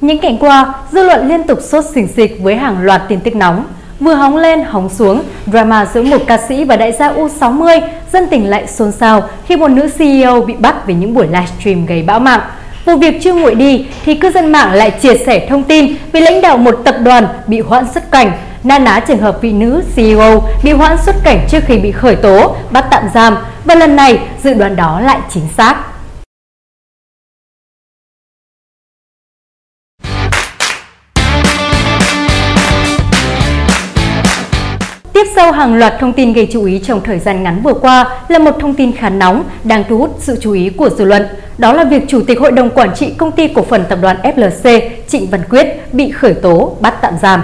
Những ngày qua, dư luận liên tục sốt xỉnh xịch với hàng loạt tin tức nóng. Vừa hóng lên, hóng xuống, drama giữa một ca sĩ và đại gia U60, dân tình lại xôn xao khi một nữ CEO bị bắt vì những buổi livestream gây bão mạng. Vụ việc chưa nguội đi thì cư dân mạng lại chia sẻ thông tin về lãnh đạo một tập đoàn bị hoãn xuất cảnh, na ná trường hợp vị nữ CEO bị hoãn xuất cảnh trước khi bị khởi tố, bắt tạm giam và lần này dự đoán đó lại chính xác. Tiếp sau hàng loạt thông tin gây chú ý trong thời gian ngắn vừa qua là một thông tin khá nóng đang thu hút sự chú ý của dư luận. Đó là việc Chủ tịch Hội đồng Quản trị Công ty Cổ phần Tập đoàn FLC Trịnh Văn Quyết bị khởi tố bắt tạm giam.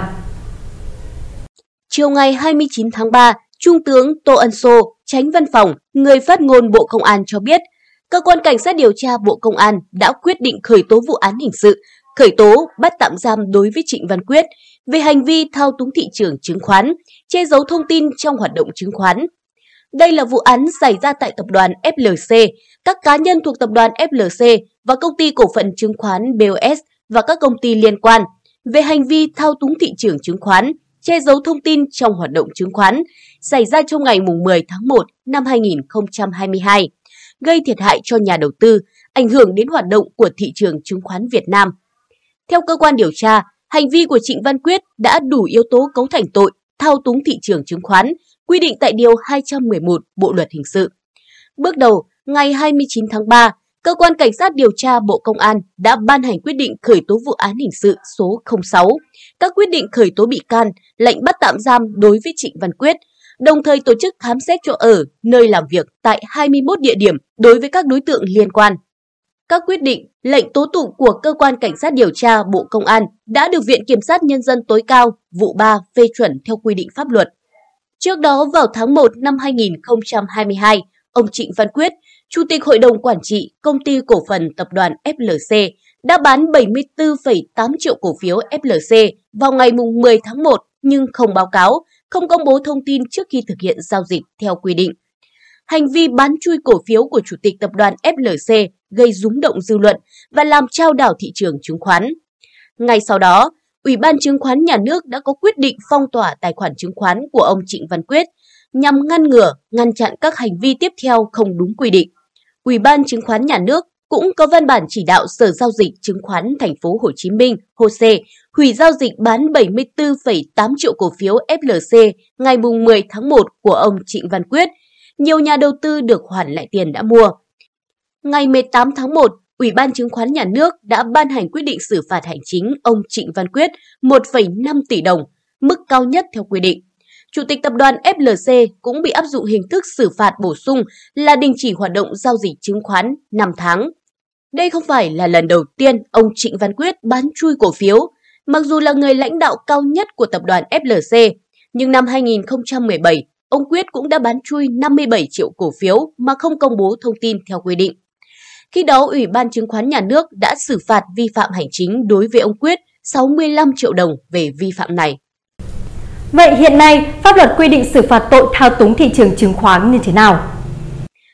Chiều ngày 29 tháng 3, Trung tướng Tô Ân Sô, tránh văn phòng, người phát ngôn Bộ Công an cho biết, Cơ quan Cảnh sát điều tra Bộ Công an đã quyết định khởi tố vụ án hình sự, khởi tố bắt tạm giam đối với Trịnh Văn Quyết về hành vi thao túng thị trường chứng khoán, che giấu thông tin trong hoạt động chứng khoán. Đây là vụ án xảy ra tại tập đoàn FLC, các cá nhân thuộc tập đoàn FLC và công ty cổ phần chứng khoán BOS và các công ty liên quan về hành vi thao túng thị trường chứng khoán, che giấu thông tin trong hoạt động chứng khoán xảy ra trong ngày 10 tháng 1 năm 2022, gây thiệt hại cho nhà đầu tư, ảnh hưởng đến hoạt động của thị trường chứng khoán Việt Nam. Theo cơ quan điều tra, hành vi của Trịnh Văn Quyết đã đủ yếu tố cấu thành tội thao túng thị trường chứng khoán, quy định tại Điều 211 Bộ Luật Hình sự. Bước đầu, ngày 29 tháng 3, Cơ quan Cảnh sát điều tra Bộ Công an đã ban hành quyết định khởi tố vụ án hình sự số 06, các quyết định khởi tố bị can, lệnh bắt tạm giam đối với Trịnh Văn Quyết, đồng thời tổ chức khám xét chỗ ở, nơi làm việc tại 21 địa điểm đối với các đối tượng liên quan. Các quyết định, lệnh tố tụng của Cơ quan Cảnh sát điều tra Bộ Công an đã được Viện Kiểm sát Nhân dân tối cao vụ 3 phê chuẩn theo quy định pháp luật. Trước đó vào tháng 1 năm 2022, ông Trịnh Văn Quyết, Chủ tịch Hội đồng Quản trị Công ty Cổ phần Tập đoàn FLC đã bán 74,8 triệu cổ phiếu FLC vào ngày 10 tháng 1 nhưng không báo cáo, không công bố thông tin trước khi thực hiện giao dịch theo quy định. Hành vi bán chui cổ phiếu của Chủ tịch Tập đoàn FLC gây rúng động dư luận và làm trao đảo thị trường chứng khoán. Ngay sau đó, Ủy ban chứng khoán nhà nước đã có quyết định phong tỏa tài khoản chứng khoán của ông Trịnh Văn Quyết nhằm ngăn ngừa, ngăn chặn các hành vi tiếp theo không đúng quy định. Ủy ban chứng khoán nhà nước cũng có văn bản chỉ đạo Sở giao dịch chứng khoán thành phố Hồ Chí Minh HOSE hủy giao dịch bán 74,8 triệu cổ phiếu FLC ngày 10 tháng 1 của ông Trịnh Văn Quyết. Nhiều nhà đầu tư được hoàn lại tiền đã mua. Ngày 18 tháng 1, Ủy ban chứng khoán nhà nước đã ban hành quyết định xử phạt hành chính ông Trịnh Văn Quyết 1,5 tỷ đồng, mức cao nhất theo quy định. Chủ tịch tập đoàn FLC cũng bị áp dụng hình thức xử phạt bổ sung là đình chỉ hoạt động giao dịch chứng khoán 5 tháng. Đây không phải là lần đầu tiên ông Trịnh Văn Quyết bán chui cổ phiếu, mặc dù là người lãnh đạo cao nhất của tập đoàn FLC, nhưng năm 2017, ông Quyết cũng đã bán chui 57 triệu cổ phiếu mà không công bố thông tin theo quy định. Khi đó, Ủy ban chứng khoán nhà nước đã xử phạt vi phạm hành chính đối với ông Quyết 65 triệu đồng về vi phạm này. Vậy hiện nay, pháp luật quy định xử phạt tội thao túng thị trường chứng khoán như thế nào?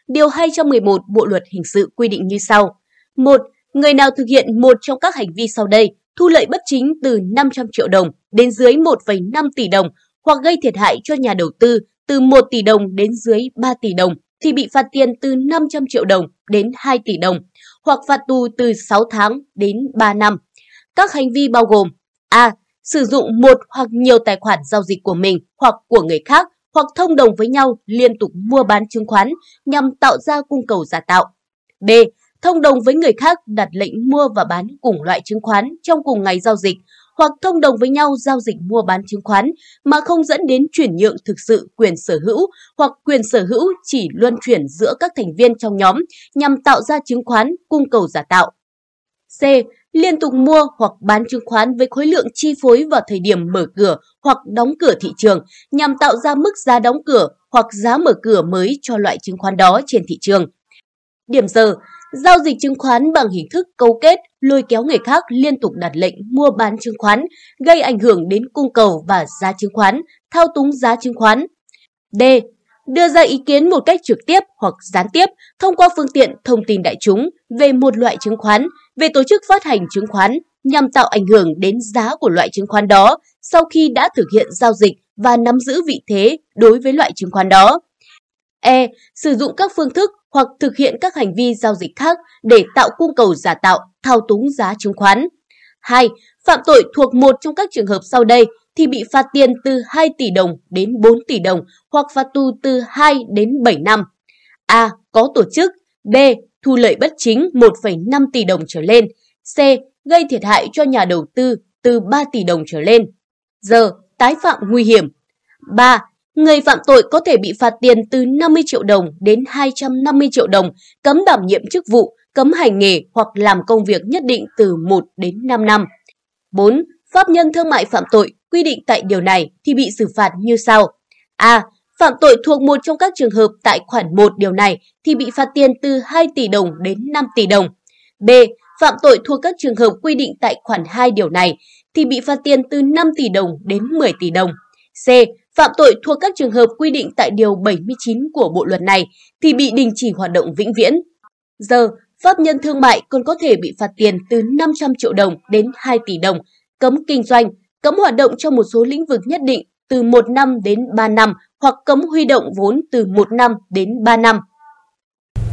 Điều 211 Bộ luật hình sự quy định như sau. 1. Người nào thực hiện một trong các hành vi sau đây, thu lợi bất chính từ 500 triệu đồng đến dưới 1,5 tỷ đồng hoặc gây thiệt hại cho nhà đầu tư từ 1 tỷ đồng đến dưới 3 tỷ đồng thì bị phạt tiền từ 500 triệu đồng đến 2 tỷ đồng, hoặc phạt tù từ 6 tháng đến 3 năm. Các hành vi bao gồm A. Sử dụng một hoặc nhiều tài khoản giao dịch của mình hoặc của người khác hoặc thông đồng với nhau liên tục mua bán chứng khoán nhằm tạo ra cung cầu giả tạo. B. Thông đồng với người khác đặt lệnh mua và bán cùng loại chứng khoán trong cùng ngày giao dịch hoặc thông đồng với nhau giao dịch mua bán chứng khoán mà không dẫn đến chuyển nhượng thực sự quyền sở hữu hoặc quyền sở hữu chỉ luân chuyển giữa các thành viên trong nhóm nhằm tạo ra chứng khoán cung cầu giả tạo. C. Liên tục mua hoặc bán chứng khoán với khối lượng chi phối vào thời điểm mở cửa hoặc đóng cửa thị trường nhằm tạo ra mức giá đóng cửa hoặc giá mở cửa mới cho loại chứng khoán đó trên thị trường. Điểm giờ, giao dịch chứng khoán bằng hình thức câu kết, lôi kéo người khác liên tục đặt lệnh mua bán chứng khoán, gây ảnh hưởng đến cung cầu và giá chứng khoán, thao túng giá chứng khoán. D. Đưa ra ý kiến một cách trực tiếp hoặc gián tiếp thông qua phương tiện thông tin đại chúng về một loại chứng khoán, về tổ chức phát hành chứng khoán, nhằm tạo ảnh hưởng đến giá của loại chứng khoán đó sau khi đã thực hiện giao dịch và nắm giữ vị thế đối với loại chứng khoán đó. E. Sử dụng các phương thức hoặc thực hiện các hành vi giao dịch khác để tạo cung cầu giả tạo, thao túng giá chứng khoán. 2. Phạm tội thuộc một trong các trường hợp sau đây thì bị phạt tiền từ 2 tỷ đồng đến 4 tỷ đồng hoặc phạt tù từ 2 đến 7 năm. A. Có tổ chức. B. Thu lợi bất chính 1,5 tỷ đồng trở lên. C. Gây thiệt hại cho nhà đầu tư từ 3 tỷ đồng trở lên. Giờ, Tái phạm nguy hiểm. 3. Người phạm tội có thể bị phạt tiền từ 50 triệu đồng đến 250 triệu đồng, cấm đảm nhiệm chức vụ, cấm hành nghề hoặc làm công việc nhất định từ 1 đến 5 năm. 4. Pháp nhân thương mại phạm tội quy định tại điều này thì bị xử phạt như sau. A. Phạm tội thuộc một trong các trường hợp tại khoản 1 điều này thì bị phạt tiền từ 2 tỷ đồng đến 5 tỷ đồng. B. Phạm tội thuộc các trường hợp quy định tại khoản 2 điều này thì bị phạt tiền từ 5 tỷ đồng đến 10 tỷ đồng. C. Phạm tội thuộc các trường hợp quy định tại Điều 79 của Bộ Luật này thì bị đình chỉ hoạt động vĩnh viễn. Giờ, pháp nhân thương mại còn có thể bị phạt tiền từ 500 triệu đồng đến 2 tỷ đồng, cấm kinh doanh, cấm hoạt động trong một số lĩnh vực nhất định từ 1 năm đến 3 năm hoặc cấm huy động vốn từ 1 năm đến 3 năm.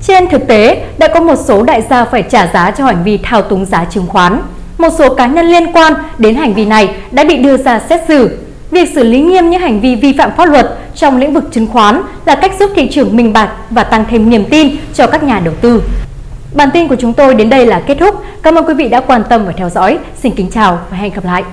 Trên thực tế, đã có một số đại gia phải trả giá cho hành vi thao túng giá chứng khoán. Một số cá nhân liên quan đến hành vi này đã bị đưa ra xét xử. Việc xử lý nghiêm những hành vi vi phạm pháp luật trong lĩnh vực chứng khoán là cách giúp thị trường minh bạch và tăng thêm niềm tin cho các nhà đầu tư. Bản tin của chúng tôi đến đây là kết thúc. Cảm ơn quý vị đã quan tâm và theo dõi. Xin kính chào và hẹn gặp lại.